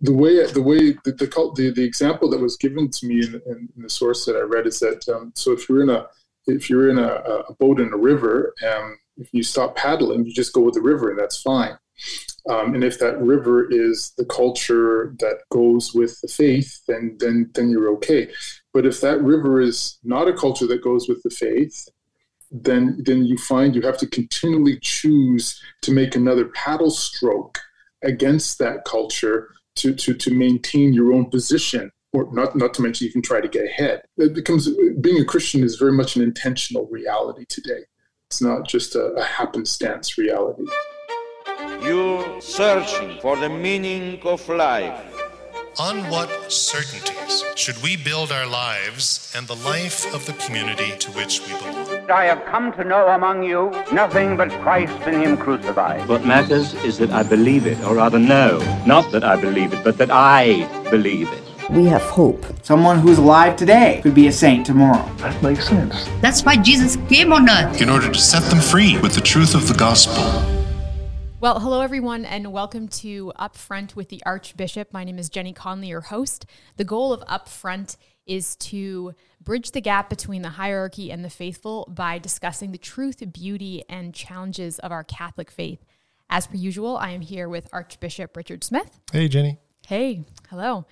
the way the way the the, the, example that was given to me in, in, in, the source that I read is that um, so if you're in a if you're in a, a boat in a river and if you stop paddling, you just go with the river and that's fine. Um, and if that river is the culture that goes with the faith, then then then you're okay. But if that river is not a culture that goes with the faith, then then you find you have to continually choose to make another paddle stroke against that culture to to to maintain your own position or not not to mention you can try to get ahead. It becomes being a christian is very much an intentional reality today. It's not just a, a happenstance reality. You're searching for the meaning of life. On what certainties should we build our lives and the life of the community to which we belong? I have come to know among you nothing but Christ and Him crucified. What matters is that I believe it, or rather, no, not that I believe it, but that I believe it. We have hope. Someone who's alive today could be a saint tomorrow. That makes sense. That's why Jesus came on earth. In order to set them free with the truth of the gospel. Well, hello everyone, and welcome to Upfront with the Archbishop. My name is Jenny Connelly, your host. The goal of Upfront is to bridge the gap between the hierarchy and the faithful by discussing the truth, beauty, and challenges of our Catholic faith. As per usual, I am here with Archbishop Richard Smith. Hey, Jenny. Hey, hello.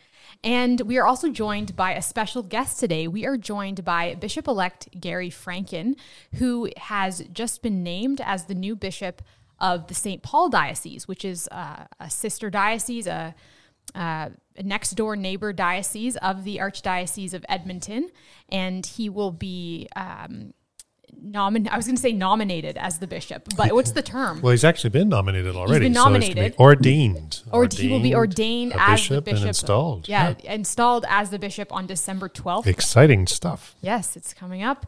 And we are also joined by a special guest today. We are joined by Bishop elect Gary Franken, who has just been named as the new bishop of the St. Paul Diocese, which is uh, a sister diocese, a, uh, a next door neighbor diocese of the Archdiocese of Edmonton. And he will be. Um, Nomin- I was going to say nominated as the bishop, but what's the term? well, he's actually been nominated already. He's been nominated, so ordained, or ordained, he will be ordained as the bishop, installed. Yeah, yeah, installed as the bishop on December twelfth. Exciting stuff. Yes, it's coming up.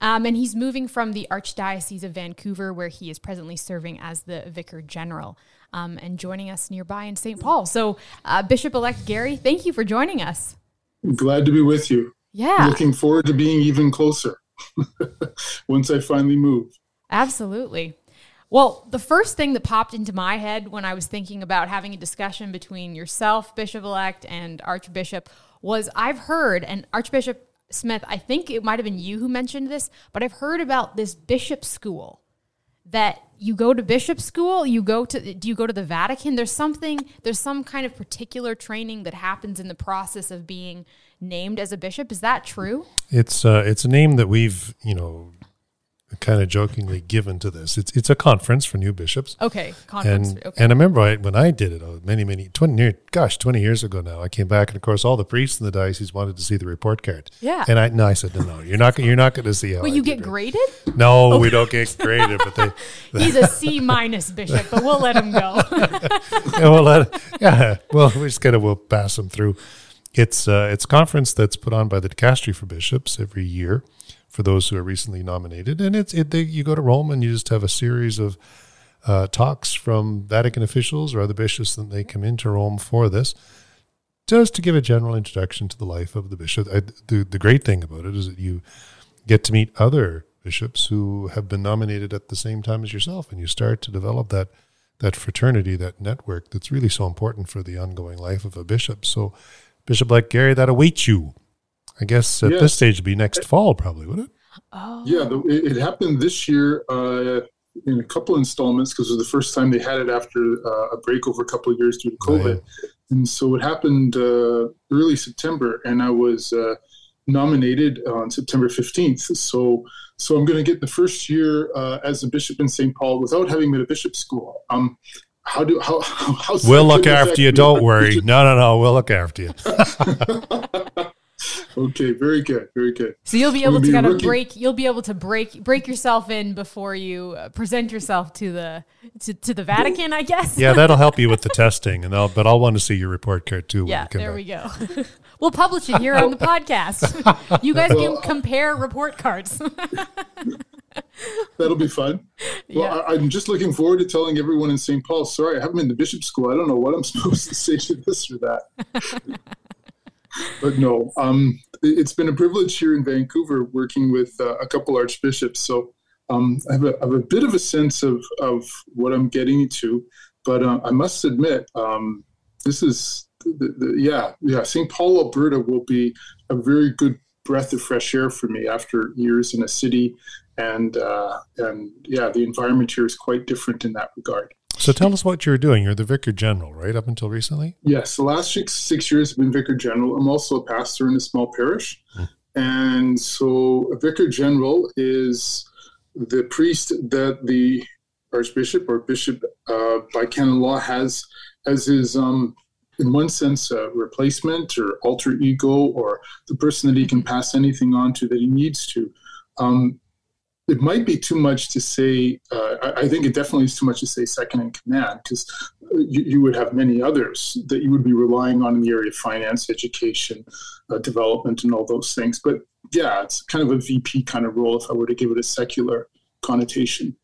Um, and he's moving from the Archdiocese of Vancouver, where he is presently serving as the Vicar General, um, and joining us nearby in St. Paul. So, uh, Bishop elect Gary, thank you for joining us. Glad to be with you. Yeah. Looking forward to being even closer once I finally move. Absolutely. Well, the first thing that popped into my head when I was thinking about having a discussion between yourself, Bishop elect, and Archbishop was I've heard, and Archbishop Smith, I think it might have been you who mentioned this, but I've heard about this bishop school that you go to bishop school, you go to do you go to the Vatican? There's something there's some kind of particular training that happens in the process of being named as a bishop. Is that true? It's uh, it's a name that we've, you know, kind of jokingly given to this. It's it's a conference for new bishops. Okay, conference. And, okay. and I remember I, when I did it oh, many many twenty near gosh twenty years ago now. I came back and of course all the priests in the diocese wanted to see the report card. Yeah. And I no I said no no you're not you're not going to see how. But I you get it. graded? No, we don't get graded. But they. He's a C minus bishop, but we'll let him go. yeah, we'll let yeah. Well, we just kind of will pass him through. It's uh, it's a conference that's put on by the Dicastery for Bishops every year for those who are recently nominated. And it's it, they, you go to Rome and you just have a series of uh, talks from Vatican officials or other bishops, that they come into Rome for this, just to give a general introduction to the life of the bishop. I, the the great thing about it is that you get to meet other bishops who have been nominated at the same time as yourself, and you start to develop that that fraternity, that network that's really so important for the ongoing life of a bishop. So, Bishop elect Gary, that awaits you. I guess at this stage, it'd be next fall, probably, would it? Oh. Yeah, the, it, it, happened this year uh, in a couple installments because it was the first time they had it after uh, a break over a couple of years due to COVID. Right. And so it happened uh, early September, and I was uh, nominated on September 15th. So so I'm going to get the first year uh, as a bishop in St. Paul without having been a bishop school. Um, how do how how, how we'll look after you. Don't worry. No, no, no. We'll look after you. okay, very good, very good. So you'll be able to kind of break. You'll be able to break break yourself in before you uh, present yourself to the to, to the Vatican, I guess. yeah, that'll help you with the testing, and I'll, but I'll want to see your report card too. Yeah, there back. we go. we'll publish it here on the podcast. You guys can compare report cards. That'll be fun. Well, yeah. I, am just looking forward to telling everyone in St. Paul, sorry, I haven't been to bishop school. I don't know what I'm supposed to say to this or that but no, um, it's been a privilege here in Vancouver working with uh, a couple archbishops. So um, I, have a, I, have a, bit of a sense of, of what I'm getting to, but uh, I must admit, um, this is the, the, yeah, yeah, St. Paul, Alberta will be a very good breath of fresh air for me after years in a city, and uh, and yeah, the environment here is quite different in that regard. So tell us what you're doing. You're the vicar general, right? Up until recently. Yes, the last six six years I've been vicar general. I'm also a pastor in a small parish, hmm. and so a vicar general is the priest that the archbishop or bishop uh, by canon law has as his um, in one sense a replacement or alter ego or the person that he can pass anything on to that he needs to um, it might be too much to say uh, I, I, think it definitely is too much to say second in command because you, you, would have many others that you would be relying on in the area of finance education uh, development and all those things. But yeah it's kind of a vp kind of role if i were to give it a secular connotation.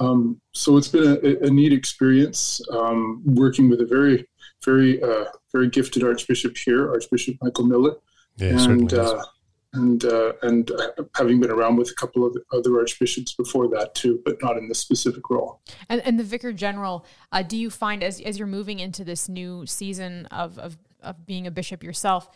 Um, so it's been a, a neat experience um, working with a very, very, uh, very gifted Archbishop here, Archbishop Michael Miller, yeah, and uh, and uh, and having been around with a couple of other archbishops before that too, but not in this specific role. And, and the vicar general, uh, do you find as as you're moving into this new season of of, of being a bishop yourself?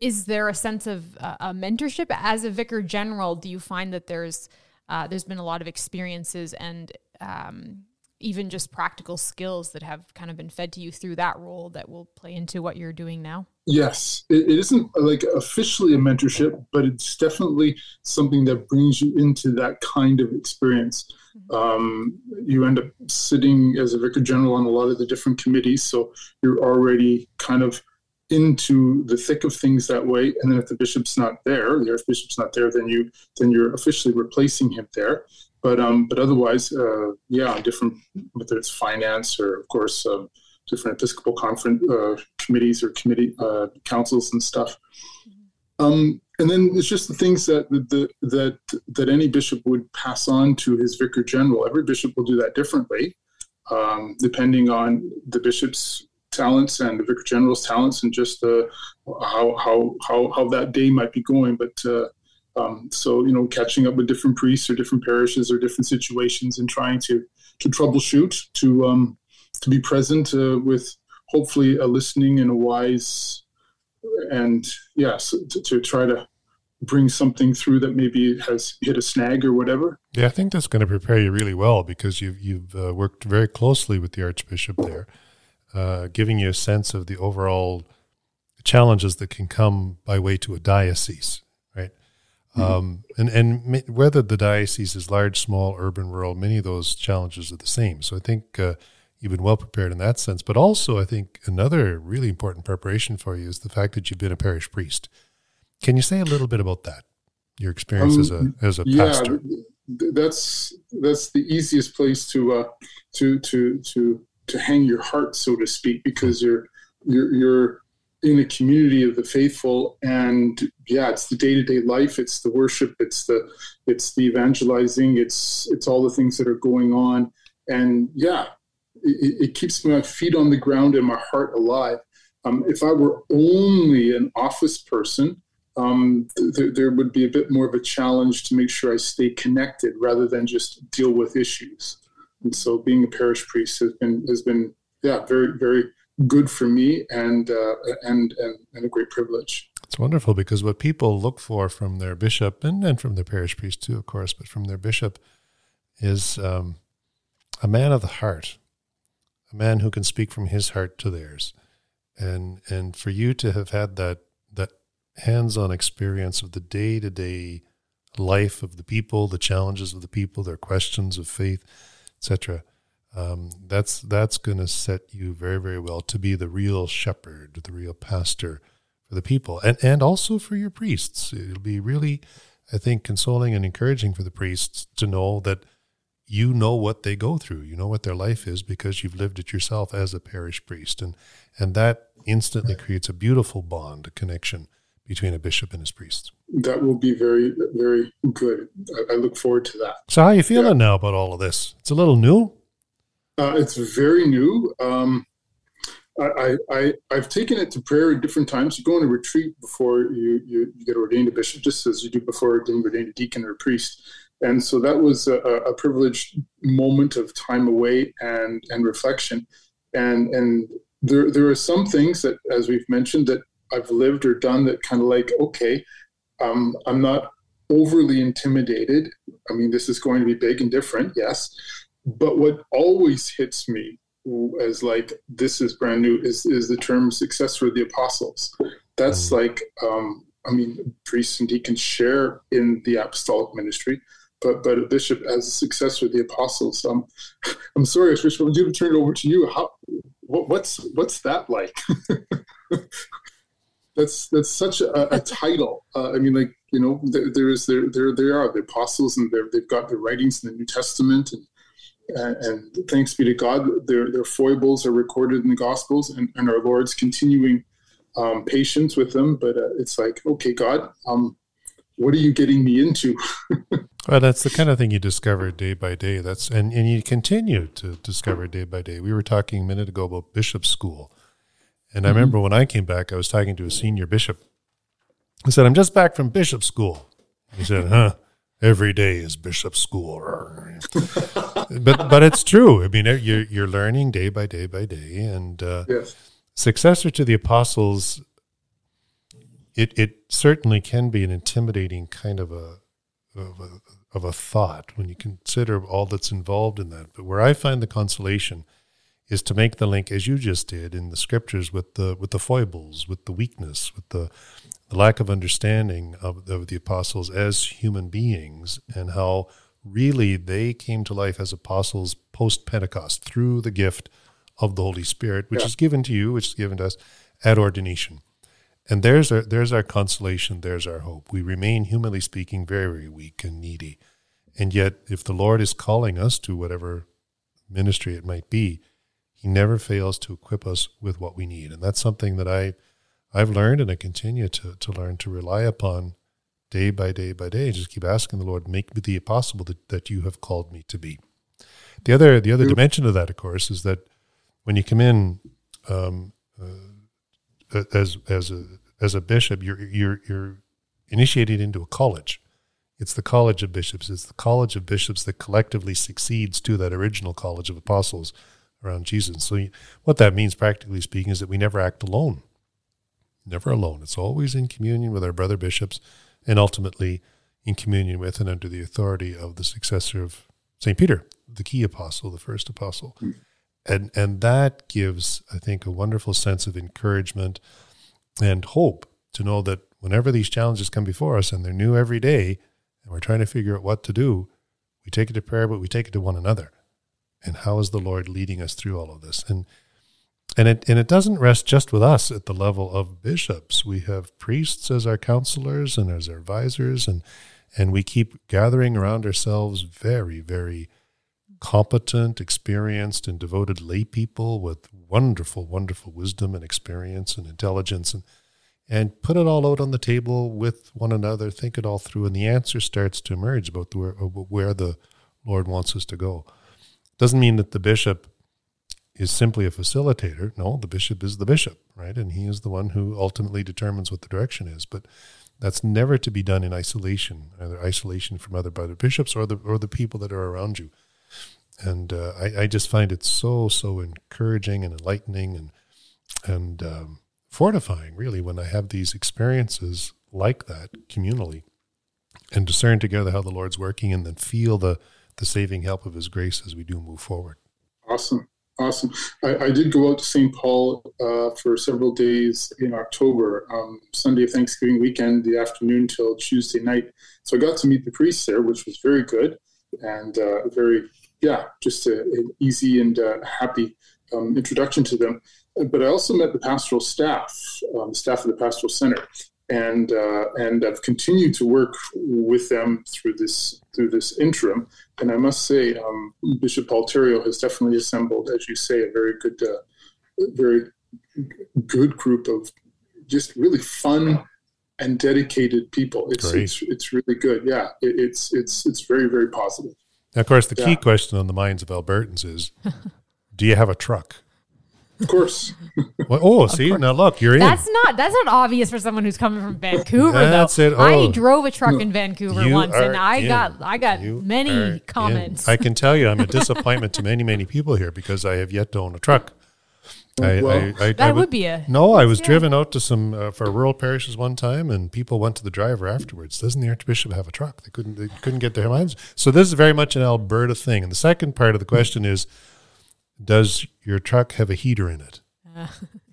Is there a sense of uh, a mentorship as a vicar general? Do you find that there's uh, there's been a lot of experiences and um, even just practical skills that have kind of been fed to you through that role that will play into what you're doing now? Yes, it, it isn't like officially a mentorship, but it's definitely something that brings you into that kind of experience. Mm-hmm. Um, you end up sitting as a vicar general on a lot of the different committees, so you're already kind of into the thick of things that way. And then if the bishop's not there, the archbishop's not there, then you then you're officially replacing him there. But um, but otherwise, uh, yeah, on different whether it's finance or of course um, different Episcopal conference uh, committees or committee uh, councils and stuff. Um, and then it's just the things that the, that that any bishop would pass on to his vicar general. Every bishop will do that differently, um, depending on the bishop's talents and the vicar general's talents and just uh, how, how how how that day might be going. But uh, um, so you know, catching up with different priests or different parishes or different situations and trying to to troubleshoot to um, to be present uh, with hopefully a listening and a wise and yes to, to try to bring something through that maybe has hit a snag or whatever. Yeah, I think that's going to prepare you really well because you've you've uh, worked very closely with the Archbishop there uh, giving you a sense of the overall challenges that can come by way to a diocese, right? Mm-hmm. Um, and and whether the diocese is large, small, urban, rural, many of those challenges are the same. So I think uh, you've been well prepared in that sense. But also, I think another really important preparation for you is the fact that you've been a parish priest. Can you say a little bit about that? Your experience um, as a as a yeah, pastor. That's that's the easiest place to uh, to to to to hang your heart, so to speak, because you're you're you're in a community of the faithful and yeah it's the day-to-day life it's the worship it's the it's the evangelizing it's it's all the things that are going on and yeah it, it keeps my feet on the ground and my heart alive. Um, if i were only an office person um, th- there would be a bit more of a challenge to make sure i stay connected rather than just deal with issues. And so being a parish priest has been has been yeah very very good for me and uh, and, and and a great privilege. It's wonderful because what people look for from their bishop and, and from their parish priest too, of course, but from their bishop is um, a man of the heart, a man who can speak from his heart to theirs, and and for you to have had that that hands-on experience of the day-to-day life of the people, the challenges of the people, their questions of faith etc. Um, that's that's going to set you very very well to be the real shepherd, the real pastor for the people, and and also for your priests. It'll be really, I think, consoling and encouraging for the priests to know that you know what they go through, you know what their life is because you've lived it yourself as a parish priest, and and that instantly creates a beautiful bond, a connection between a bishop and his priests. That will be very, very good. I, I look forward to that. So, how are you feeling yeah. now about all of this? It's a little new. Uh, it's very new. Um, I, I, I've taken it to prayer at different times. You go on a retreat before you, you, you get ordained a bishop, just as you do before being ordained a deacon or a priest. And so that was a, a privileged moment of time away and, and reflection. And, and there there are some things that, as we've mentioned, that I've lived or done that kind of like, okay, um, I'm not overly intimidated. I mean, this is going to be big and different, yes. But what always hits me as like this is brand new is is the term successor of the apostles. That's mm. like um, I mean, priests and deacons share in the apostolic ministry, but but a bishop as a successor of the apostles. Um, I'm sorry, Bishop, I'm going to turn it over to you. How what, what's what's that like? that's that's such a, a title. Uh, I mean, like you know, there, there is there there they are the apostles, and they've got the writings in the New Testament, and, and, and thanks be to God, their their foibles are recorded in the Gospels, and, and our Lord's continuing um, patience with them. But uh, it's like, okay, God, um, what are you getting me into? well, that's the kind of thing you discover day by day. That's and, and you continue to discover day by day. We were talking a minute ago about bishop school. And I mm-hmm. remember when I came back, I was talking to a senior bishop. I said, I'm just back from bishop school. He said, huh? Every day is bishop school. but but it's true. I mean, you're you're learning day by day by day, and uh, yes. successor to the apostles. It it certainly can be an intimidating kind of a of a of a thought when you consider all that's involved in that. But where I find the consolation is to make the link as you just did in the scriptures with the with the foibles, with the weakness, with the, the lack of understanding of, of the apostles as human beings and how really they came to life as apostles post Pentecost through the gift of the Holy Spirit, which yeah. is given to you, which is given to us at ordination. And there's our there's our consolation, there's our hope. We remain, humanly speaking, very, very weak and needy. And yet, if the Lord is calling us to whatever ministry it might be, he never fails to equip us with what we need. And that's something that I, I've learned and I continue to, to learn to rely upon day by day by day. Just keep asking the Lord, make me the possible that, that you have called me to be. The other, the other dimension of that, of course, is that when you come in um, as as a as a bishop, you're you're you're initiated into a college. It's the college of bishops. It's the college of bishops that collectively succeeds to that original college of apostles around Jesus. So, what that means, practically speaking, is that we never act alone. Never alone. It's always in communion with our brother bishops and ultimately in communion with and under the authority of the successor of St. Peter, the key apostle, the first apostle. Mm. And, and that gives, I think, a wonderful sense of encouragement and hope to know that whenever these challenges come before us and they're new every day and we're trying to figure out what to do, we take it to prayer, but we take it to one another and how is the Lord leading us through all of this? And and it and it doesn't rest just with us at the level of bishops. We have priests as our counselors and as our advisors, and and we keep gathering around ourselves very, very competent, experienced, and devoted lay people with wonderful, wonderful wisdom and experience and intelligence and and put it all out on the table with one another, think it all through, and the answer starts to emerge about where, where the Lord wants us to go. Doesn't mean that the bishop is simply a facilitator. No, the bishop is the bishop, right? And he is the one who ultimately determines what the direction is. But that's never to be done in isolation, either isolation from other brother bishops or the or the people that are around you. And uh, I, I, just find it so so encouraging and enlightening and and um, fortifying, really, when I have these experiences like that communally, and discern together how the Lord's working, and then feel the the saving help of His grace as we do move forward. Awesome. Awesome. I, I did go out to St. Paul uh, for several days in October, um, Sunday Thanksgiving weekend, the afternoon till Tuesday night. So I got to meet the priests there, which was very good and uh, very, yeah, just a, an easy and uh, happy um, introduction to them. But I also met the pastoral staff, um, the staff of the pastoral center, and uh, and I've continued to work with them through this through this interim. And I must say, um, Bishop Paul Terrio has definitely assembled, as you say, a very good, uh, very good group of just really fun and dedicated people. It's it's, it's really good. Yeah, it, it's it's it's very very positive. Now, of course, the key question on the minds of Albertans is, do you have a truck? Of course. well, oh, see now look, you're in. That's not that's not obvious for someone who's coming from Vancouver that's though. It. Oh. I drove a truck in Vancouver you once, and I in. got I got you many comments. In. I can tell you, I'm a disappointment to many many people here because I have yet to own a truck. I, Well, I, I, I That would be a No, I was yeah. driven out to some uh, for rural parishes one time, and people went to the driver afterwards. Doesn't the archbishop have a truck? They couldn't. They couldn't get their minds. So this is very much an Alberta thing. And the second part of the question is, does your truck have a heater in it?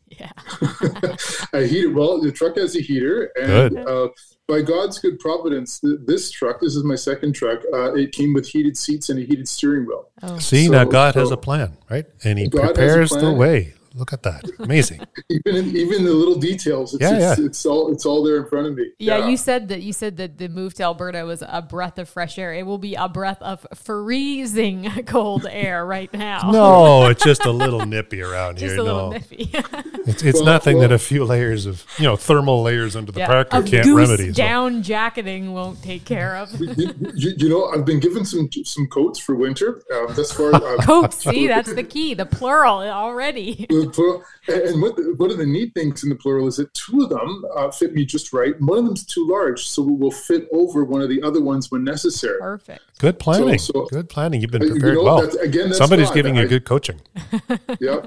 yeah. a heater. Well, the truck has a heater, and Good. uh, by God's good providence, th- this truck, this is my second truck, uh, it came with heated seats and a heated steering wheel. See, So- now God has a plan, right? And He God prepares the way. Look at that, amazing. Even in, even the little details, it's, Yeah, it's, yeah. it's all it's all there in front of me. Yeah, you said that you said that the move to Alberta was a breath of fresh air. It will be a breath of freezing cold air right now. No, it's just a little nippy around just here. a little no, nippy. it's, it's Well, nothing well- that a few layers of you know thermal layers under the yeah. parker can't goose remedy. So- down jacketing won't take care of. you, you, you know, I've been given some some coats for winter. Um, thus far, uh, Coat, see, that's the key. The plural already. The plural- and what the, one of the neat things in the plural is that two of them uh, fit me just right. One of them's too large, so it will fit over one of the other ones when necessary. Perfect. Good planning. so- good planning. You've been Uh, you prepared know, well. that's- again, that's Somebody's God. giving you I- good coaching. yeah,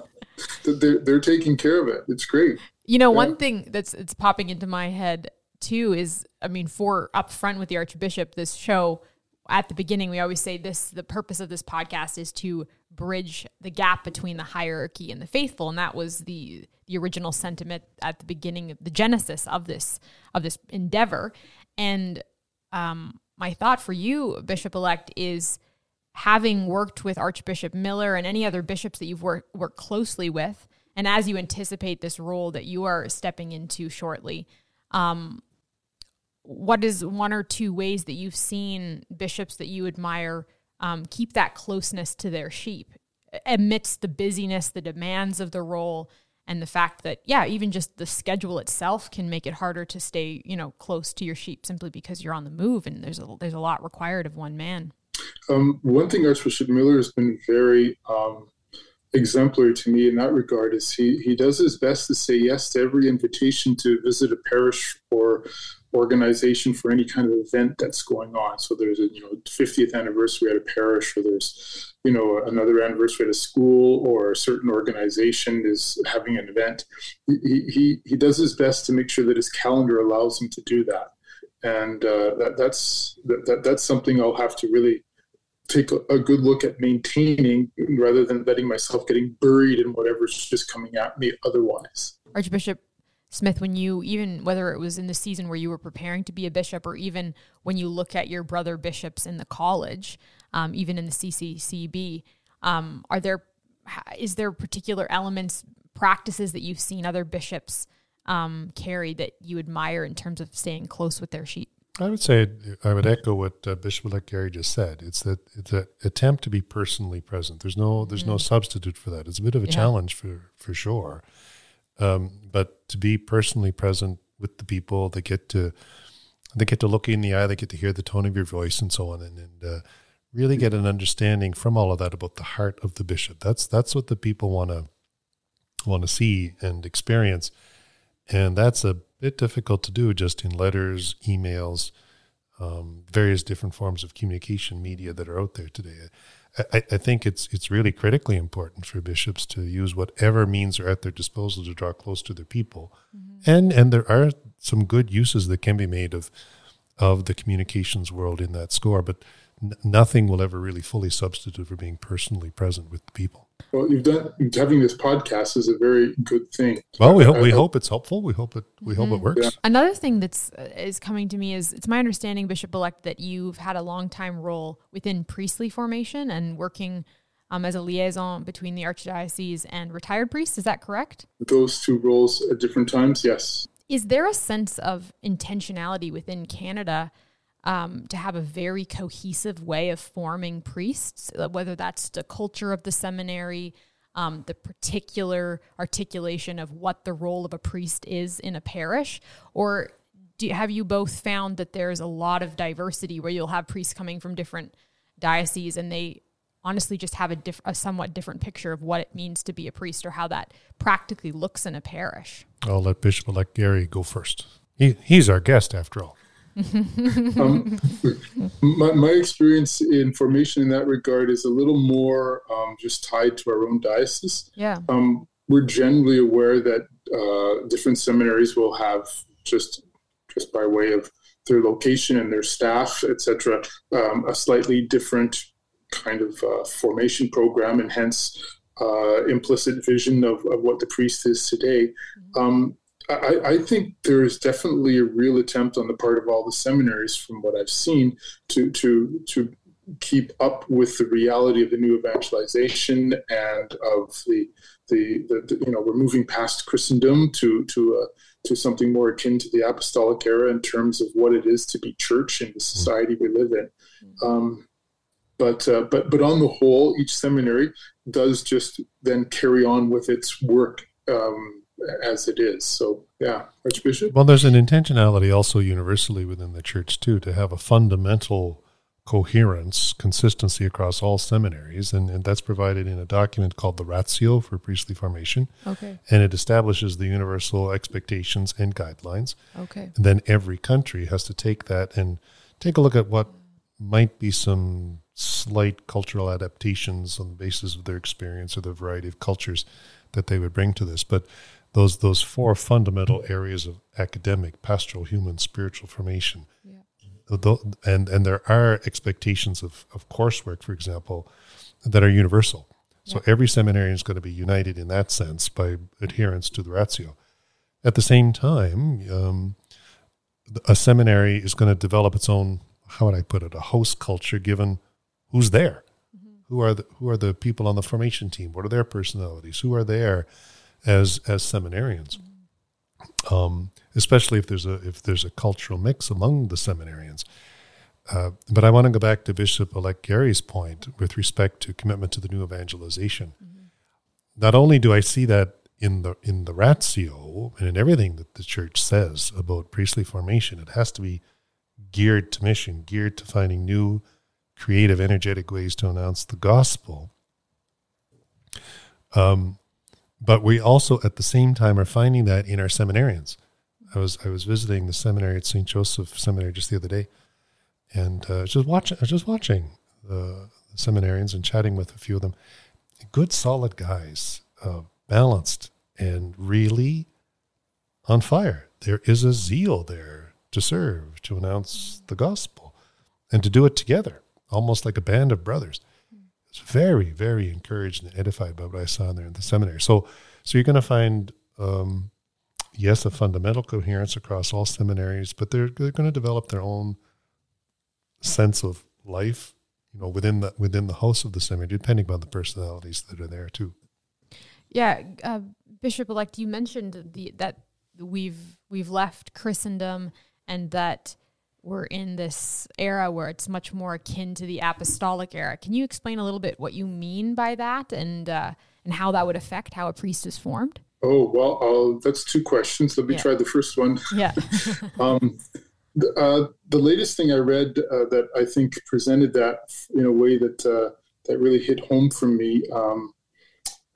they're they're taking care of it. It's great. You know, one thing that's it's popping into my head too is, I mean, for up front with the Archbishop, this show at the beginning, we always say this: the purpose of this podcast is to bridge the gap between the hierarchy and the faithful, and that was the the original sentiment at the beginning, of the genesis of this of this endeavor. And um, my thought for you, Bishop elect, is having worked with Archbishop Miller and any other bishops that you've worked worked closely with, and as you anticipate this role that you are stepping into shortly, um, what is one or two ways that you've seen bishops that you admire um, keep that closeness to their sheep amidst the busyness, the demands of the role, and the fact that yeah, even just the schedule itself can make it harder to stay you know close to your sheep simply because you're on the move and there's a there's a lot required of one man. Um, one thing Archbishop Miller has been very um, exemplary to me in that regard is he he does his best to say yes to every invitation to visit a parish or organization for any kind of event that's going on. So there's a you know 50th anniversary at a parish, or there's you know another anniversary at a school, or a certain organization is having an event. He he he does his best to make sure that his calendar allows him to do that, and uh, that that's that, that that's something I'll have to really take a, a good look at maintaining rather than letting myself getting buried in whatever's just coming at me otherwise. Archbishop Smith, when you even whether it was in the season where you were preparing to be a bishop, or even when you look at your brother bishops in the college, um, even in the CCCB, um, are there is there particular elements, practices that you've seen other bishops um, carry that you admire in terms of staying close with their sheep? I would say I would echo what uh, Bishop-elect Gary just said. It's that it's an attempt to be personally present. There's no there's no substitute for that. It's a bit of a Yeah. challenge for for sure, um, but to be personally present with the people, they get to they get to look you in the eye, they get to hear the tone of your voice, and so on, and, and uh, really get an understanding from all of that about the heart of the bishop. That's that's what the people want to want to see and experience. And that's a bit difficult to do just in letters, emails, um, various different forms of communication media that are out there today. I, I- think it's it's really critically important for bishops to use whatever means are at their disposal to draw close to their people, mm-hmm. and and there are some good uses that can be made of of the communications world in that score, but n- nothing will ever really fully substitute for being personally present with the people. Well, you've done having this podcast is a very good thing. Well, we hope we I- I- hope it's helpful. We hope it we hope it works. Another thing that's uh, is coming to me is it's my understanding, Bishop elect, that you've had a long time role within priestly formation and working um, as a liaison between the archdiocese and retired priests. Is that correct? Those two roles at different times, yes. Is there a sense of intentionality within Canada um, to have a very cohesive way of forming priests, uh, whether that's the culture of the seminary, um, the particular articulation of what the role of a priest is in a parish, or do, have you both found that there's a lot of diversity where you'll have priests coming from different dioceses and they honestly just have a, diff- a somewhat different picture of what it means to be a priest or how that practically looks in a parish? I'll let Bishop elect Gary go first. He, he's our guest after all. Um, my, my experience in formation in that regard is a little more um, just tied to our own diocese. Yeah. Um, we're generally aware that uh, different seminaries will have just just by way of their location and their staff, etc., um, a slightly different kind of uh, formation program, and hence uh, implicit vision of, of, what the priest is today. Um, I, I, think there is definitely a real attempt on the part of all the seminaries, from what I've seen, to to to keep up with the reality of the new evangelization and of the the, the, the you know we're moving past Christendom to to a to something more akin to the apostolic era in terms of what it is to be church in the society we live in. Um, but uh, but but on the whole, each seminary does just then carry on with its work um, as it is. So yeah, Archbishop. Well, there's an intentionality also universally within the church too to have a fundamental coherence, consistency across all seminaries, and, and that's provided in a document called the Ratio for Priestly Formation. Okay. And it establishes the universal expectations and guidelines. Okay. And then every country has to take that and take a look at what might be some slight cultural adaptations on the basis of their experience or the variety of cultures that they would bring to this. But those those four fundamental areas of academic, pastoral, human, spiritual formation and and there are expectations of, of coursework, for example, that are universal. So yeah. every seminarian is going to be united in that sense by adherence to the ratio. At the same time, um, a seminary is going to develop its own, how would I put it, a host culture given who's there. Mm-hmm. Who are the who are the people on the formation team? What are their personalities? Who are there as as seminarians? Um, especially if there's a if there's a cultural mix among the seminarians. Uh, but I want to go back to Bishop-elect Gary's point with respect to commitment to the new evangelization. Mm-hmm. Not only do I see that in the in the ratio and in everything that the church says about priestly formation, it has to be geared to mission, geared to finding new, creative, energetic ways to announce the gospel. Um, but we also at the same time are finding that in our seminarians. I was I was visiting the seminary at St. Joseph Seminary just the other day, and uh, just watching I was just watching the, the, seminarians and chatting with a few of them. Good, solid guys, uh, balanced and really on fire. There is a zeal there to serve, to announce the gospel, and to do it together, almost like a band of brothers was very, very encouraged and edified by what I saw in there in the seminary. So, so you're going to find, um, yes, a fundamental coherence across all seminaries, but they're they're going to develop their own sense of life, you know, within the within the house of the seminary, depending on the personalities that are there too. Yeah, uh, Bishop elect, you mentioned the that we've we've left Christendom and that we're in this era where it's much more akin to the apostolic era. Can you explain a little bit what you mean by that and uh, and how that would affect how a priest is formed? Oh well, I'll, that's two questions. Let me yeah. try the first one. Yeah. um, the, uh, the latest thing I read uh, that I think presented that in a way that uh, that really hit home for me um,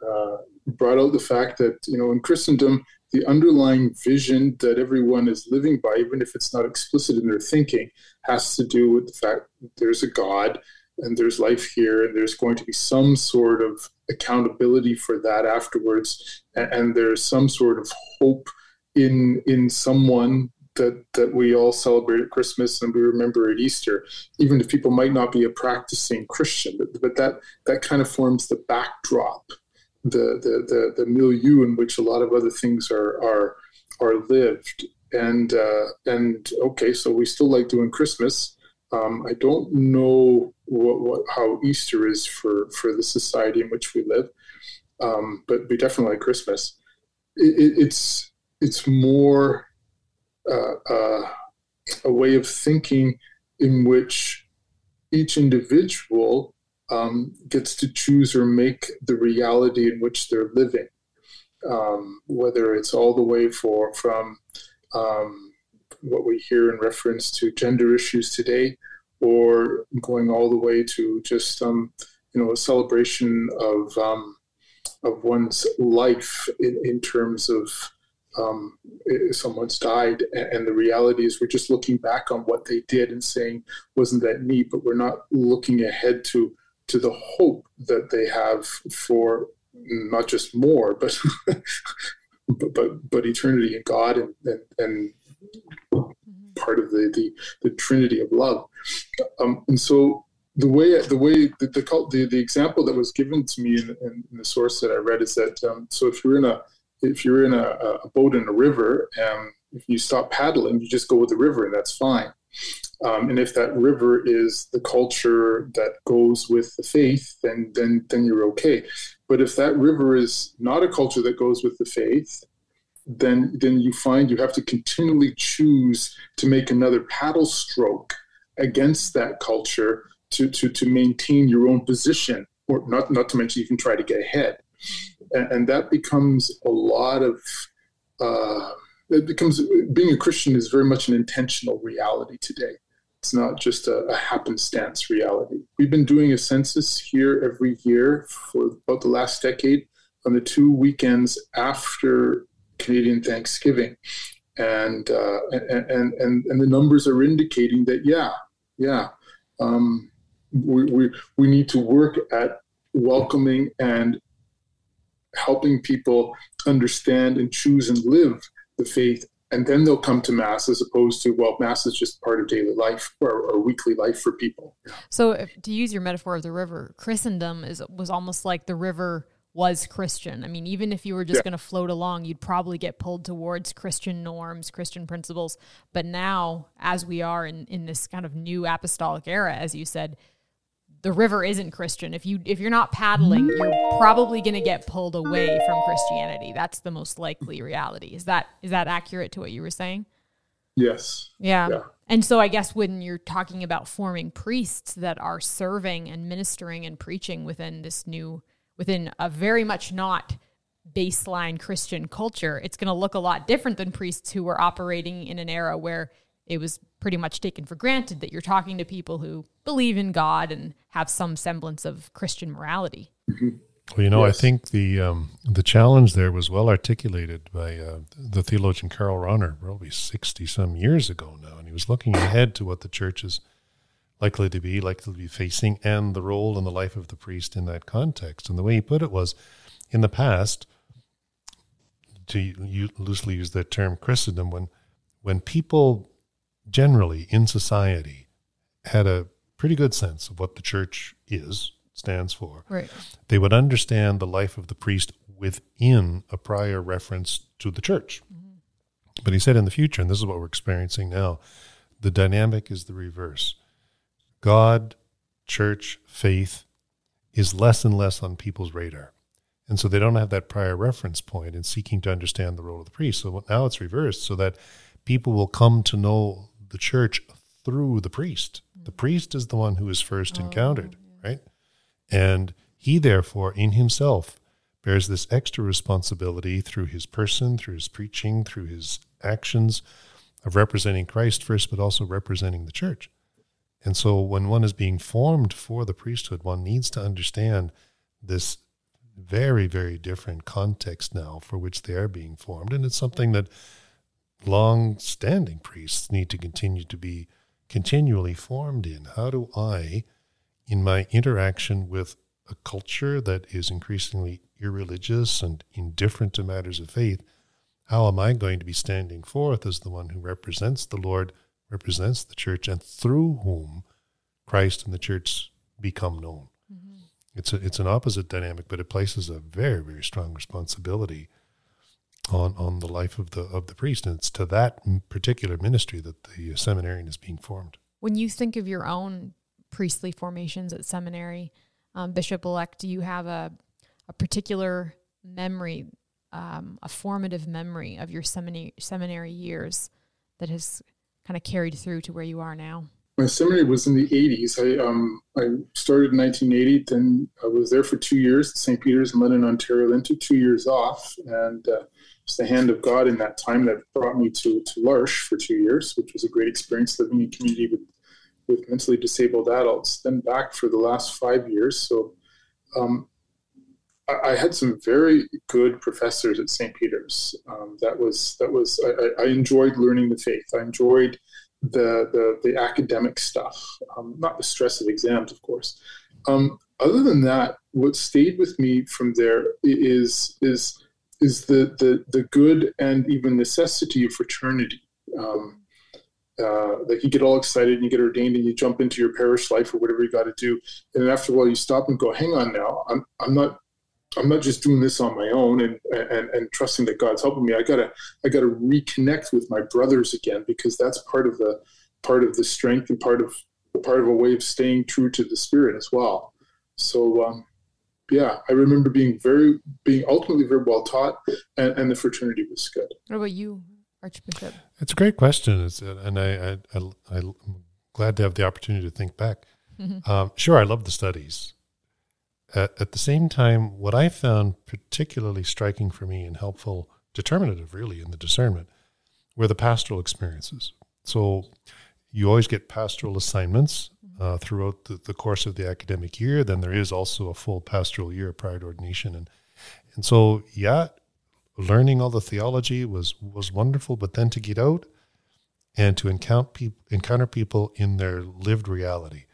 uh, brought out the fact that you know in Christendom the underlying vision that everyone is living by, even if it's not explicit in their thinking, has to do with the fact that there's a God and there's life here, and there's going to be some sort of accountability for that afterwards, and, and there's some sort of hope in in someone that that we all celebrate at Christmas and we remember at Easter, even if people might not be a practicing Christian, but, but that that kind of forms the backdrop the, the, the, the milieu in which a lot of other things are, are, are lived. And, uh, and okay, so we still like doing Christmas. Um, I don't know what, what, how Easter is for, for the society in which we live, um, but we definitely like Christmas. It, it, it's, it's more uh, uh, a way of thinking in which each individual um, gets to choose or make the reality in which they're living, um, whether it's all the way for from um, what we hear in reference to gender issues today, or going all the way to just um, you know a celebration of um, of one's life in, in terms of um, someone's died, and the reality is we're just looking back on what they did and saying, wasn't that neat? But we're not looking ahead to to the hope that they have for not just more, but but, but but eternity in God and and, and part of the, the the Trinity of love. Um, and so the way the way the, the the, the example that was given to me in, in, the source that I read is that um, so if you're in a if you're in a, a boat in a river and if you stop paddling, you just go with the river and that's fine. Um, and if that river is the culture that goes with the faith, then then then you're okay. But if that river is not a culture that goes with the faith, then then you find you have to continually choose to make another paddle stroke against that culture to to to maintain your own position, or not not to mention you can try to get ahead, and, and that becomes a lot of. Uh, it becomes being a Christian is very much an intentional reality today. It's not just a, a, happenstance reality. We've been doing a census here every year for about the last decade on the two weekends after Canadian Thanksgiving. And, uh, and, and, and, the numbers are indicating that, yeah, yeah, um, we, we, we need to work at welcoming and helping people understand and choose and live the faith and then they'll come to mass as opposed to well mass is just part of daily life or, or weekly life for people. So if, to use your metaphor of the river christendom is was almost like the river was christian. I mean even if you were just yeah. going to float along you'd probably get pulled towards christian norms christian principles. But now as we are in in this kind of new apostolic era as you said the river isn't Christian. If you if you're not paddling, you're probably going to get pulled away from Christianity. That's the most likely reality. Is that is that accurate to what you were saying? Yes. Yeah. yeah. And so I guess when you're talking about forming priests that are serving and ministering and preaching within this new within a very much not baseline Christian culture, it's going to look a lot different than priests who were operating in an era where it was pretty much taken for granted that you're talking to people who believe in God and have some semblance of Christian morality. Mm-hmm. Well, you know, yes. I think the um, the challenge there was well articulated by uh, the theologian Karl Rahner, probably sixty some years ago now, and he was looking ahead to what the church is likely to be, likely to be facing, and the role and the life of the priest in that context. And the way he put it was, in the past, to loosely use that term, Christendom, when when people generally in society had a pretty good sense of what the church is, stands for. Right. They would understand the life of the priest within a prior reference to the church. Mm-hmm. But he said in the future, and this is what we're experiencing now, the dynamic is the reverse. God, church, faith is less and less on people's radar. And so they don't have that prior reference point in seeking to understand the role of the priest. So now it's reversed so that people will come to know the church through the priest. The mm-hmm. priest is the one who is first oh, encountered, yeah. right? And he, therefore, in himself, bears this extra responsibility through his person, through his preaching, through his actions of representing Christ first, but also representing the church. And so when one is being formed for the priesthood, one needs to understand this very, very different context now for which they are being formed. And it's something that long standing priests need to continue to be continually formed in. How do I, in my interaction with a culture that is increasingly irreligious and indifferent to matters of faith, how am I going to be standing forth as the one who represents the Lord, represents the church, and through whom Christ and the church become known? Mm-hmm. It's a, it's an opposite dynamic, but it places a very very strong responsibility on on the life of the of the priest, and it's to that particular ministry that the seminarian is being formed. When you think of your own priestly formations at seminary, um, Bishop elect, do you have a a particular memory, um, a formative memory of your seminary seminary years that has kind of carried through to where you are now? My seminary was in the 80s. I um, I started in 1980. Then I was there for two years at St. Peter's in London, Ontario. Then took two years off, and uh, it's the hand of God in that time that brought me to, to L'Arche for two years, which was a great experience living in community with, with mentally disabled adults. Then back for the last five years. So um, I, I, had some very good professors at St. Peter's. Um, that was that was I, I, enjoyed learning the faith. I enjoyed the the, the academic stuff, um, not the stress of exams, of course. Um, other than that, what stayed with me from there is is is the the the good and even necessity of fraternity. Um, uh, like you get all excited and you get ordained and you jump into your parish life or whatever you got to do, and after a while you stop and go, "Hang on now, I'm I'm not." I'm not just doing this on my own and, and and trusting that God's helping me. I gotta I gotta reconnect with my brothers again because that's part of the part of the strength and part of part of a way of staying true to the spirit as well. So um, yeah, I remember being very being ultimately very well taught, and, and the fraternity was good. What about you, Archbishop? It's a great question, it's, uh, and I, I, I, I'm glad to have the opportunity to think back. Mm-hmm. Um, sure, I love the studies. At, at the same time, what I found particularly striking for me and helpful, determinative really in the discernment, were the pastoral experiences. So you always get pastoral assignments uh, throughout the, the course of the academic year. Then there is also a full pastoral year prior to ordination, and and so yeah, learning all the theology was was wonderful. But then to get out and to encounter people, encounter people in their lived reality,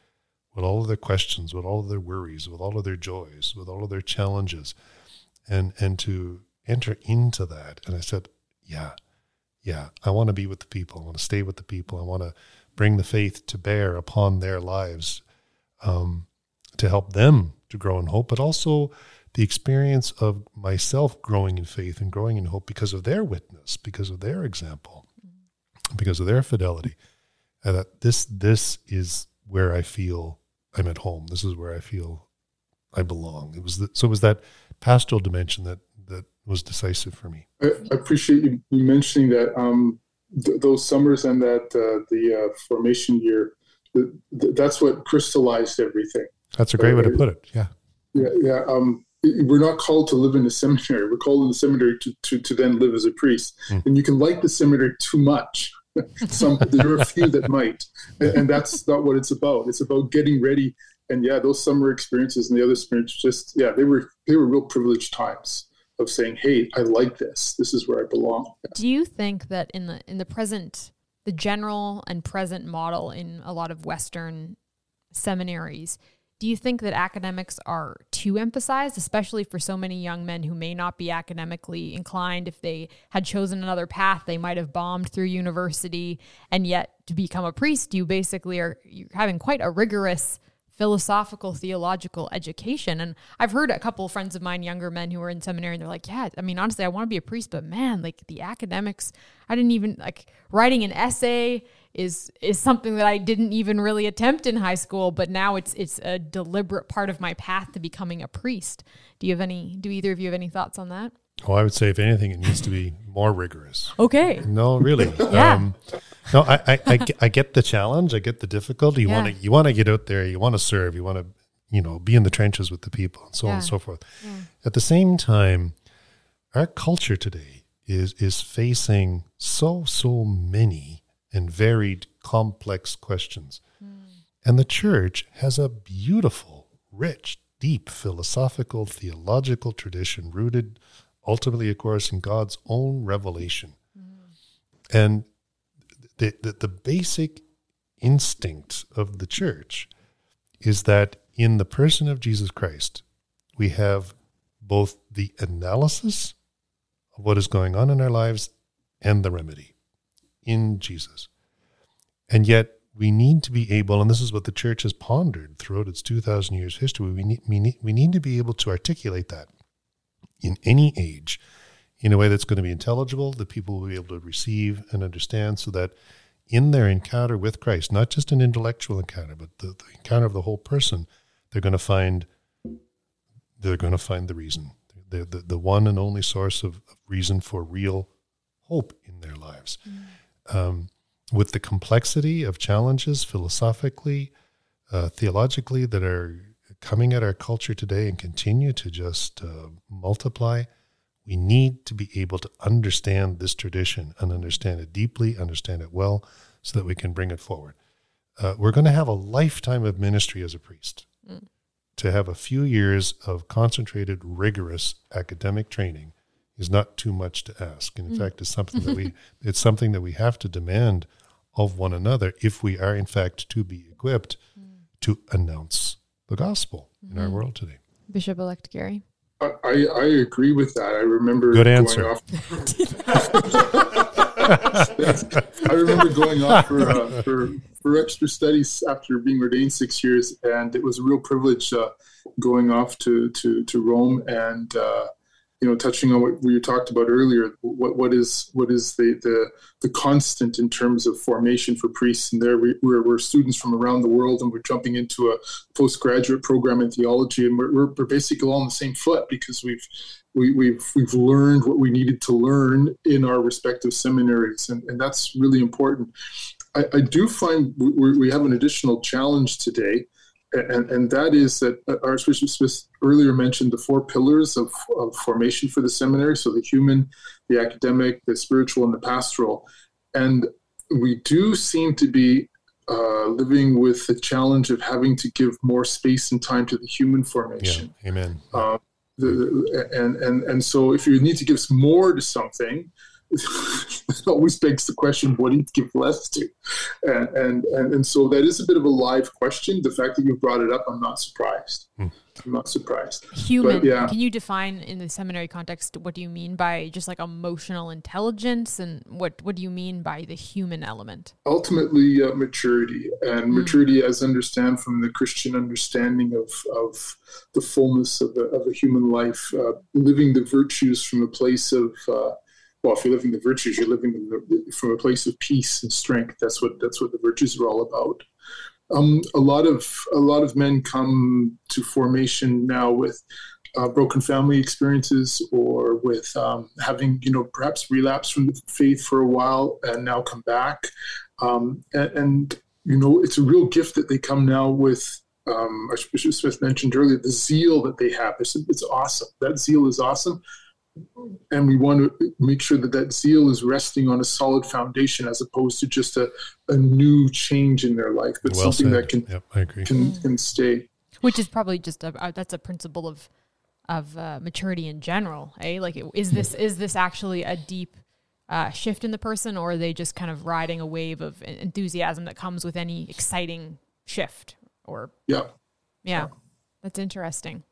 with all of their questions, with all of their worries, with all of their joys, with all of their challenges, and and to enter into that. And I said, yeah, yeah, I want to be with the people. I want to stay with the people. I want to bring the faith to bear upon their lives um, to help them to grow in hope, but also the experience of myself growing in faith and growing in hope because of their witness, because of their example, because of their fidelity. And that this this is where I feel I'm at home. This is where I feel I belong. It was the, so it was that pastoral dimension that that was decisive for me. I, appreciate you, mentioning that. Um, th- those summers and that uh, the uh, formation year, th- th- that's what crystallized everything. That's a great way to put it. Yeah. Yeah, yeah. Um, we're not called to live in a seminary. We're called in the seminary to, to, to then live as a priest. Mm. And you can like the seminary too much. Some there are a few that might, and, that's not what it's about. It's about getting ready. And yeah, those summer experiences and the other experiences, just yeah, they were they were real privileged times of saying, "Hey, I like this. This is where I belong." Do you think that in the in the present, the general and present model in a lot of Western seminaries, do you think that academics are too emphasized, especially for so many young men who may not be academically inclined? If they had chosen another path, they might have bombed through university, and yet to become a priest, you basically are you're having quite a rigorous philosophical theological education and i've heard a couple of friends of mine younger men who are in seminary and they're like yeah i mean honestly i want to be a priest but man like the academics i didn't even like writing an essay is is something that i didn't even really attempt in high school but now it's it's a deliberate part of my path to becoming a priest do you have any do either of you have any thoughts on that Oh, I would say if anything, it needs to be more rigorous. okay No, really. Yeah. Um, no, I, I, I, get- I get the challenge. I get the difficulty. You Yeah. want to, you want to get out there. You want to serve. You want to, you know, be in the trenches with the people and so on and so forth. At the same time, our culture today is is facing so so many and varied, complex questions, and the church has a beautiful, rich, deep philosophical, theological tradition rooted ultimately, of course, in God's own revelation. And the, the, the basic instinct of the church is that in the person of Jesus Christ, we have both the analysis of what is going on in our lives and the remedy in Jesus. And yet, we need to be able, and this is what the church has pondered throughout its 2,000 years history, we need, we, need, we need to be able to articulate that in any age in a way that's going to be intelligible, that people will be able to receive and understand, so that in their encounter with Christ, not just an intellectual encounter, but the, the encounter of the whole person, they're going to find they're going to find the reason, the, the, the one and only source of, of reason for real hope in their lives. Mm. Um, with the complexity of challenges philosophically, uh, theologically that are coming at our culture today and continue to just uh, multiply, we need to be able to understand this tradition and understand it deeply, understand it well, so that we can bring it forward. Uh, we're going to have a lifetime of ministry as a priest. To have a few years of concentrated, rigorous academic training is not too much to ask. And in fact, it's something that we it's something that we have to demand of one another if we are in fact to be equipped to announce the gospel in our world today. Bishop elect Gary. I, I I agree with that. I remember Good going answer. off. I remember going off for, uh, for for extra studies after being ordained six years, and it was a real privilege uh, going off to to to Rome and uh, you know touching on what we talked about earlier. What what is what is the the the constant in terms of formation for priests? And there we, we're, we're students from around the world, and we're jumping into a postgraduate program in theology, and we're, we're, basically all on the same foot because we've we, we've we've learned what we needed to learn in our respective seminaries, and, and that's really important. I, I do find we, we have an additional challenge today, and, and that is that Archbishop Smith earlier mentioned the four pillars of, of formation for the seminary. So the human, the academic, the spiritual, and the pastoral. And we do seem to be uh, living with the challenge of having to give more space and time to the human Yeah. formation. Amen. Um, the, the- and, and, and so if you need to give more to something, it always begs the question, what do you give less to? And, and, and, and so that is a bit of a live question. The fact that you brought it up, I'm not surprised. I'm not surprised. Human. But, yeah. Can you define in the seminary context what do you mean by just like emotional intelligence and what what do you mean by the human element? ultimately uh, maturity and maturity as I understand from the christian understanding of, of the fullness of a, of a human life uh, living the virtues from a place of uh, well if you're living the virtues you're living the, from a place of peace and strength. That's what that's what the virtues are all about. Um, a lot of a lot of men come to formation now with uh, broken family experiences or with um, having you know perhaps relapse from the faith for a while and now come back. Um, and, and you know it's a real gift that they come now with um, Archbishop Smith mentioned earlier the zeal that they have. It's, it's awesome. That zeal is awesome and we want to make sure that that zeal is resting on a solid foundation as opposed to just a, a new change in their life but Well something said. that can Yep, I agree. can, can stay Which is probably just a, a that's a principle of of uh, maturity in general, eh? Like, it- is this is this actually a deep uh, shift in the person, or are they just kind of riding a wave of enthusiasm that comes with any exciting shift? Or yeah yeah, that's interesting.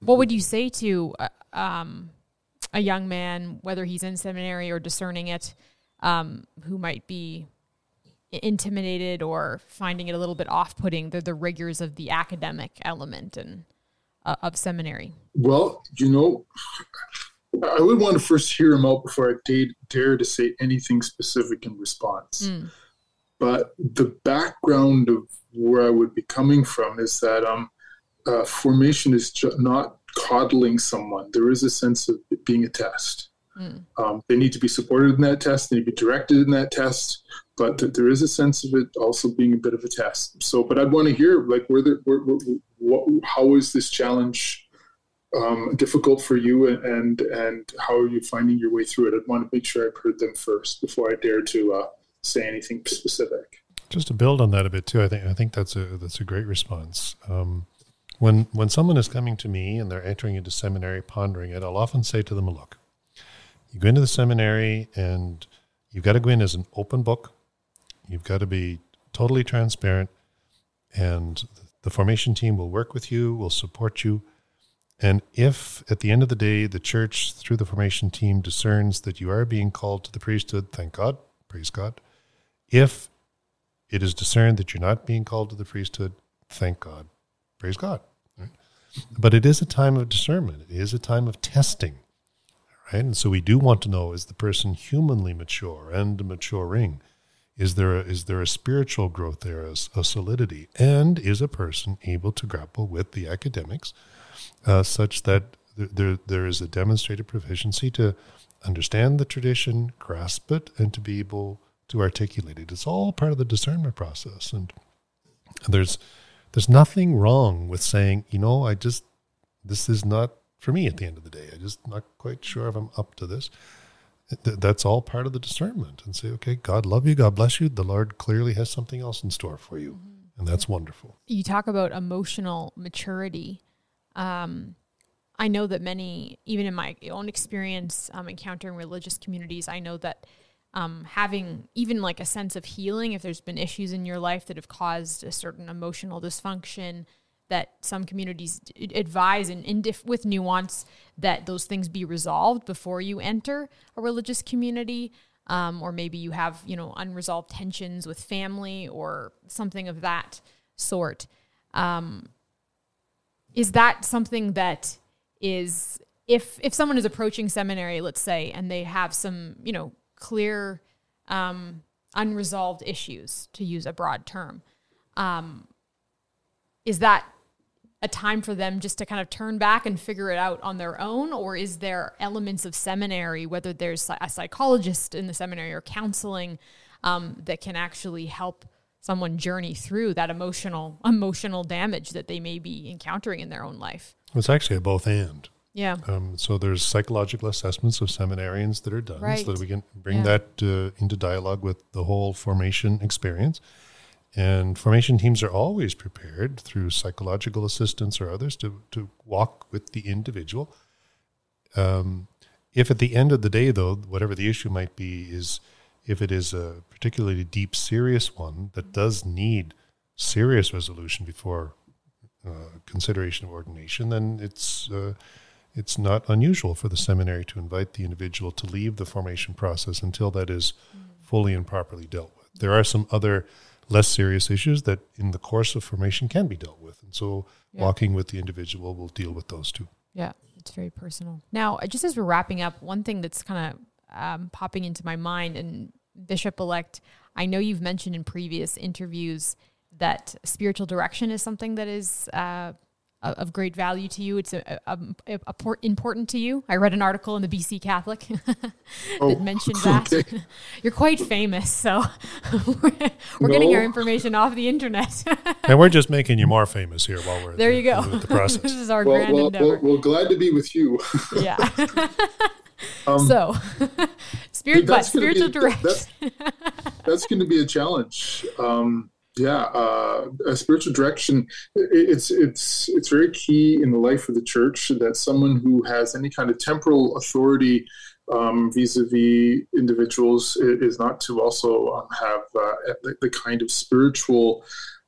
What would you say to uh, um, a young man, whether he's in seminary or discerning it, um, who might be intimidated or finding it a little bit off-putting, the, the rigors of the academic element and uh, of seminary? Well, you know, I would want to first hear him out before I dare, dare to say anything specific in response. But the background of where I would be coming from is that um, uh, formation is ju- not coddling someone. There is a sense of it being a test. Um, they need to be supported in that test. They need to be directed in that test. But th- there is a sense of it also being a bit of a test. So, but I'd want to hear like where the where, where, what, how is this challenge um, difficult for you, and, and and how are you finding your way through it? I'd want to make sure I've heard them first before I dare to uh, say anything specific. Just to build on that a bit too, I think I think that's a that's a great response. Um, when when someone is coming to me and they're entering into seminary, pondering it, I'll often say to them, "Look, you go into the seminary and you've got to go in as an open book. You've got to be totally transparent, and the formation team will work with you, will support you." And if at the end of the day the church, through the formation team, discerns that you are being called to the priesthood, thank God, praise God. If it is discerned that you're not being called to the priesthood, thank God, praise God. Right? But it is a time of discernment. It is a time of testing, right? And so we do want to know: is the person humanly mature and maturing? Is there a, is there a spiritual growth there, a, a solidity, and is a person able to grapple with the academics? uh, such that th- there there is a demonstrated proficiency to understand the tradition, grasp it, and to be able to articulate it. It's all part of the discernment process, and there's there's nothing wrong with saying, you know, I just this is not for me at the end of the day. I just not quite sure if I'm up to this. Th- That's all part of the discernment, and say, okay, God love you, God bless you. The Lord clearly has something else in store for you, and that's wonderful. you talk about emotional maturity. Um, I know that many, even in my own experience, um, encountering religious communities, I know that um, having even like a sense of healing, if there's been issues in your life that have caused a certain emotional dysfunction, that some communities d- advise and in with nuance that those things be resolved before you enter a religious community um, or maybe you have you know unresolved tensions with family or something of that sort. Um, is that something that is if if someone is approaching seminary let's say and they have some you know clear um, unresolved issues to use a broad term. Um, is that a time for them just to kind of turn back and figure it out on their own? Or is there elements of seminary whether there's a psychologist in the seminary or counseling um, that can actually help someone journey through that emotional emotional damage that they may be encountering in their own life? It's actually a both and. Yeah Um, so there's psychological assessments of seminarians that are done Right. so that we can bring Yeah. that uh, into dialogue with the whole formation experience. And formation teams are always prepared through psychological assistance or others to, to walk with the individual. Um, if at the end of the day, though, whatever the issue might be, is if it is a particularly deep, serious one that does need serious resolution before uh, consideration of ordination, then it's uh, it's not unusual for the seminary to invite the individual to leave the formation process until that is fully and properly dealt with. There are some other less serious issues that in the course of formation can be dealt with. And so walking with the individual will deal with those too. Yeah, it's very personal. Now, just as we're wrapping up, one thing that's kind of um, popping into my mind, and Bishop elect, I know you've mentioned in previous interviews that spiritual direction is something that is uh, of great value to you. It's a, a, a- a por- important to you. I read an article in the BC Catholic that Oh, mentioned that. okay. You're quite famous, so we're, we're getting No. our information off the internet. And we're just making you more famous here while we're there you go. with the process. this is our Well, grand well, endeavor. well, well, glad to be with you. Yeah. so, spirit, but spiritual be- direction. That's, that's going to be a challenge. Um, yeah, uh, a spiritual direction. It's it's it's very key in the life of the church that someone who has any kind of temporal authority um, vis-a-vis individuals is not to also um, have uh, the, the kind of spiritual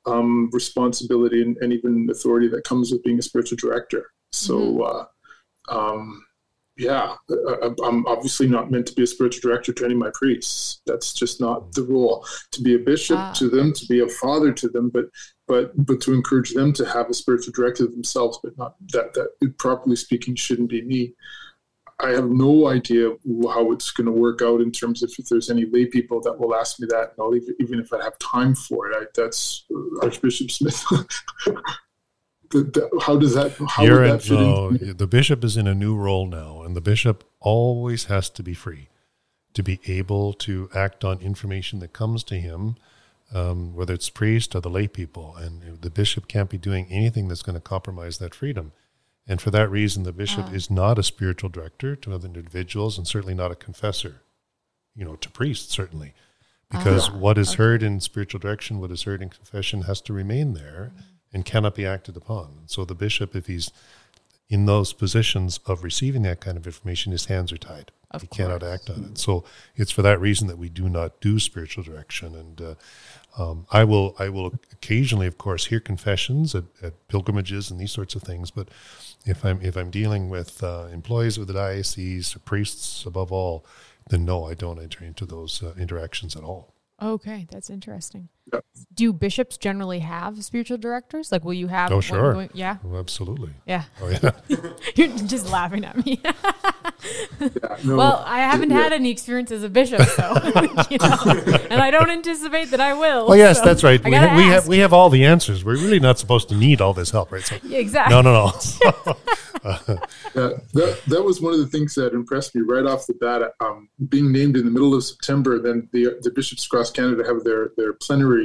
um, responsibility and, and even authority that comes with being a spiritual director. So. Uh, um, yeah, I'm obviously not meant to be a spiritual director to any of my priests. That's just not the role. To be a bishop Ah. to them, to be a father to them, but but but to encourage them to have a spiritual director themselves, but not that that properly speaking shouldn't be me. I have no idea how it's going to work out in terms of if there's any lay people that will ask me that, and I'll even, even if I have time for it. I, that's Archbishop Smith. The- the- how does that? How You're would that fit no, into? the bishop is in a new role now, and the bishop always has to be free to be able to act on information that comes to him, um, whether it's priest or the lay people. And the bishop can't be doing anything that's going to compromise that freedom. And for that reason, the bishop ah. is not a spiritual director to other individuals, and certainly not a confessor, you know, to priests certainly, because ah. what is heard in spiritual direction, what is heard in confession, has to remain there mm. And cannot be acted upon. So the bishop, if he's in those positions of receiving that kind of information, his hands are tied. Of he cannot act on it. So it's for that reason that we do not do spiritual direction. And uh, um, I will, I will occasionally, of course, hear confessions at, at pilgrimages and these sorts of things. But if I'm if I'm dealing with uh, employees of the diocese, priests above all, then no, I don't enter into those uh, interactions at all. Okay, that's interesting. Yeah. Do bishops generally have spiritual directors? Like, will you have? Oh, one sure. going- yeah, Oh, absolutely. yeah. Oh, yeah. You're just laughing at me. Yeah, no, well, I haven't yeah. had any experience as a bishop, so you know, and I don't anticipate that I will. Well, yes, so that's right. We, ha- we have we have all the answers. We're really not supposed to need all this help, right? So, Yeah, exactly. no, no, no. Yeah, that, that was one of the things that impressed me right off the bat. Um, being named in the middle of September, then the the bishops across Canada have their their plenary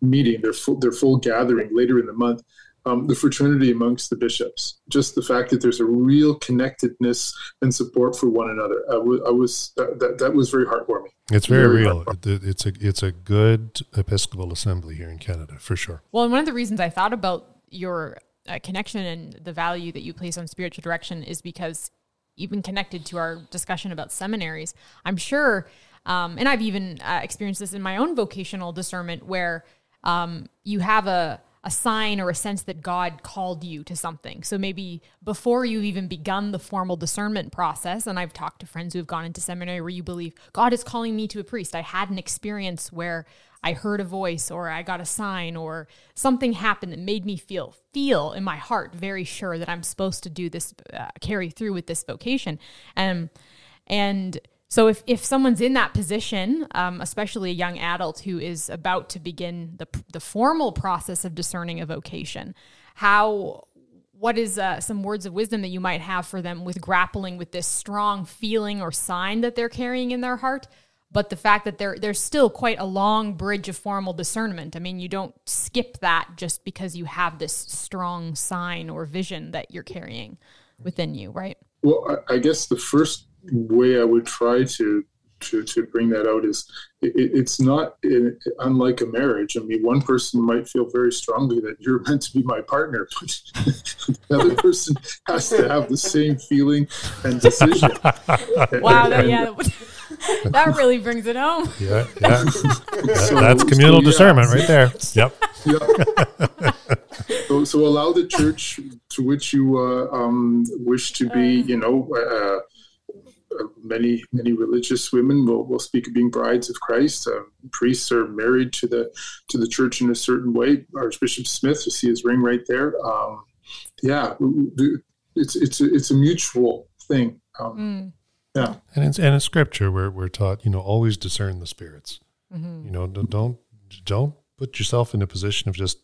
meeting, their full their full gathering later in the month. Um, the fraternity amongst the bishops, just the fact that there's a real connectedness and support for one another. I was that, that that was very heartwarming. It's very, Very real. hard. It's a it's a good Episcopal assembly here in Canada for sure. Well, and one of the reasons I thought about your uh, connection and the value that you place on spiritual direction is because even connected to our discussion about seminaries, I'm sure, um, and I've even uh, experienced this in my own vocational discernment where um, you have a, a sign or a sense that God called you to something. So maybe before you've even begun the formal discernment process, and I've talked to friends who have gone into seminary where you believe God is calling me to a priest. I had an experience where I heard a voice or I got a sign or something happened that made me feel feel in my heart very sure that I'm supposed to do this uh, carry through with this vocation. Um, and so if, if someone's in that position, um, especially a young adult who is about to begin the, the formal process of discerning a vocation, how what is uh, some words of wisdom that you might have for them with grappling with this strong feeling or sign that they're carrying in their heart but the fact that there there's still quite a long bridge of formal discernment. I mean, you don't skip that just because you have this strong sign or vision that you're carrying within you, right? Well, I guess the first way I would try to to, to bring that out is it, it's not it, unlike a marriage. I mean, one person might feel very strongly that you're meant to be my partner, but the other person has to have the same feeling and decision. Wow, that, yeah. that really brings it home. Yeah, yeah. That- that's communal so, yeah. discernment right there. Yep. Yeah. so, so allow the church to which you uh, um, wish to be, you know, uh, uh, many many religious women will, will speak of being brides of Christ. Uh, priests are married to the to the church in a certain way. Archbishop Smith, you see his ring right there. Um, yeah, it's it's a, it's a mutual thing. Um, Yeah. And in, and in scripture, we're, we're taught, you know, always discern the spirits. You know, don't, don't don't put yourself in a position of just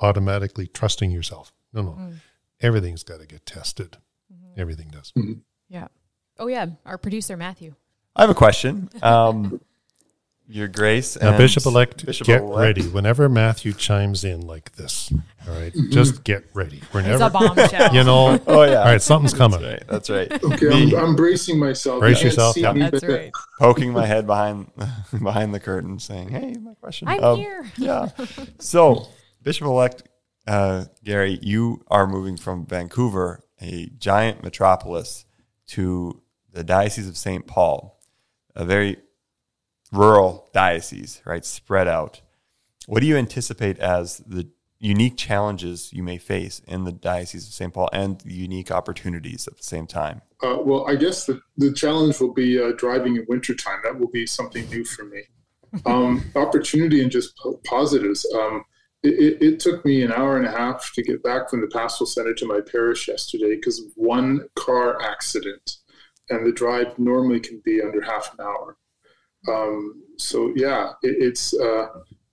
automatically trusting yourself. No, no, everything's got to get tested. Everything does. Yeah. Oh yeah, our producer Matthew. I have a question. Um, Your Grace Now, Bishop elect, Bishop get elect- ready. Whenever Matthew chimes in like this, all right, just get ready. We're It's a never, bombshell. you know. Oh yeah, All right, something's coming. That's right. That's right. Okay, Me I'm, I'm bracing myself. Brace You yourself, yeah. me, That's right. poking my head behind behind the curtain, saying, "Hey, my question." I'm Um, here. Yeah. So, Bishop elect uh, Gary, you are moving from Vancouver, a giant metropolis, to the Diocese of St. Paul, a very rural diocese, right? Spread out. What do you anticipate as the unique challenges you may face in the Diocese of St. Paul and the unique opportunities at the same time? Uh, well, I guess the, the challenge will be uh, driving in wintertime. That will be something new for me. Um, opportunity and just po- positives. Um, it, it, it took me an hour and a half to get back from the pastoral center to my parish yesterday because of one car accident, and the drive normally can be under half an hour. Um, so yeah, it, it's uh,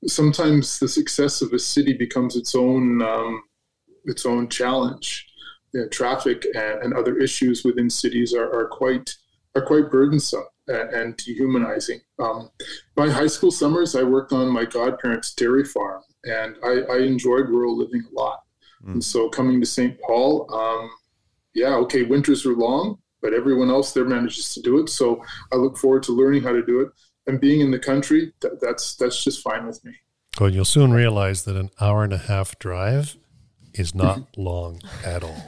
sometimes the success of a city becomes its own um, its own challenge. Yeah, traffic and, and other issues within cities are, are quite are quite burdensome and, and dehumanizing. Um, my high school summers, I worked on my godparents' dairy farm, and I, I enjoyed rural living a lot. And so coming to St. Paul, um, yeah, okay, winters are long, but everyone else there manages to do it. So I look forward to learning how to do it. And being in the country, that, that's that's just fine with me. Well, you'll soon realize that an hour and a half drive is not mm-hmm. long at all.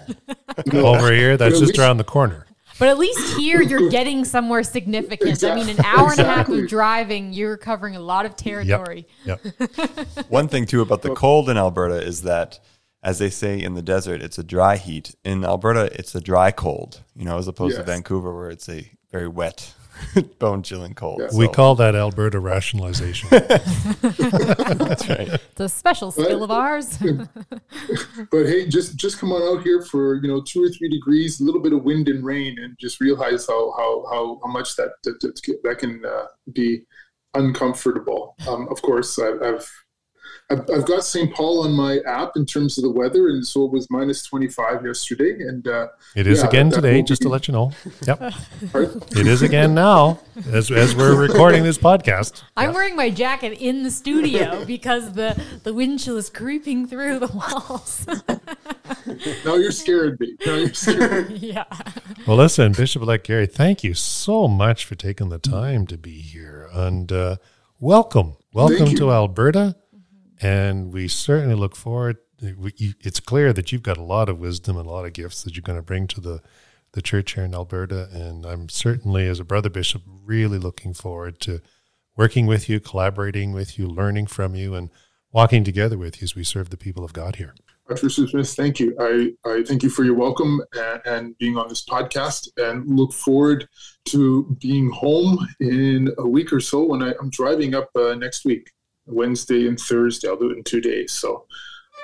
Over here, that's But just least- around the corner. But at least here you're getting somewhere significant. I mean, an hour and a half of driving, you're covering a lot of territory. Yep. One thing too about the cold in Alberta is that, as they say in the desert, it's a dry heat. In Alberta, it's a dry cold. You know, as opposed to Vancouver, where it's a very wet, bone chilling cold. Yes. We So, call that Alberta rationalization. that's right. It's a special skill of ours. But hey, just just come on out here for you know two or three degrees, a little bit of wind and rain, and just realize how how how, how much that that, that, that can uh, be uncomfortable. Um, of course, I, I've I've I've got St. Paul on my app in terms of the weather, and so it was minus twenty five yesterday, and uh, It is yeah, again today, will just to let you know. Yep. It is again now, as, as we're recording this podcast. I'm wearing my jacket in the studio because the, the wind chill is creeping through the walls. Now you're scared me. Now you're scared. yeah. Well, listen, Bishop elect Gary, thank you so much for taking the time to be here. And uh, welcome. Welcome to Alberta. And we certainly look forward. It's clear that you've got a lot of wisdom and a lot of gifts that you're going to bring to the, the church here in Alberta. And I'm certainly, as a brother bishop, really looking forward to working with you, collaborating with you, learning from you. And walking together with you as we serve the people of God here. Archbishop Smith, thank you. I, I thank you for your welcome and, and, being on this podcast and look forward to being home in a week or so when I, am driving up uh, next week, Wednesday and Thursday. I'll do it in two days. So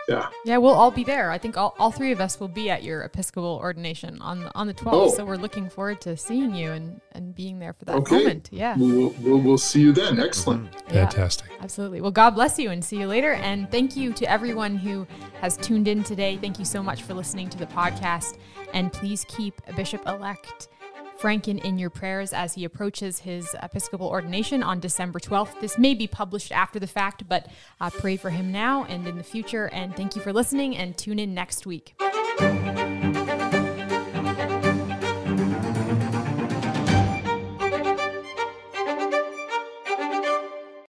yeah. Yeah, we'll all be there. I think all, all three of us will be at your Episcopal ordination on the, on the 12th. Oh. So we're looking forward to seeing you and, and being there for that okay. moment. Yeah. We'll, we'll, we'll see you then. Excellent. Mm-hmm. Yeah, Fantastic. Absolutely. Well, God bless you and see you later. And thank you to everyone who has tuned in today. Thank you so much for listening to the podcast. And please keep Bishop elect Franken in your prayers as he approaches his Episcopal ordination on December 12th. This may be published after the fact, but uh, pray for him now and in the future. And thank you for listening and tune in next week.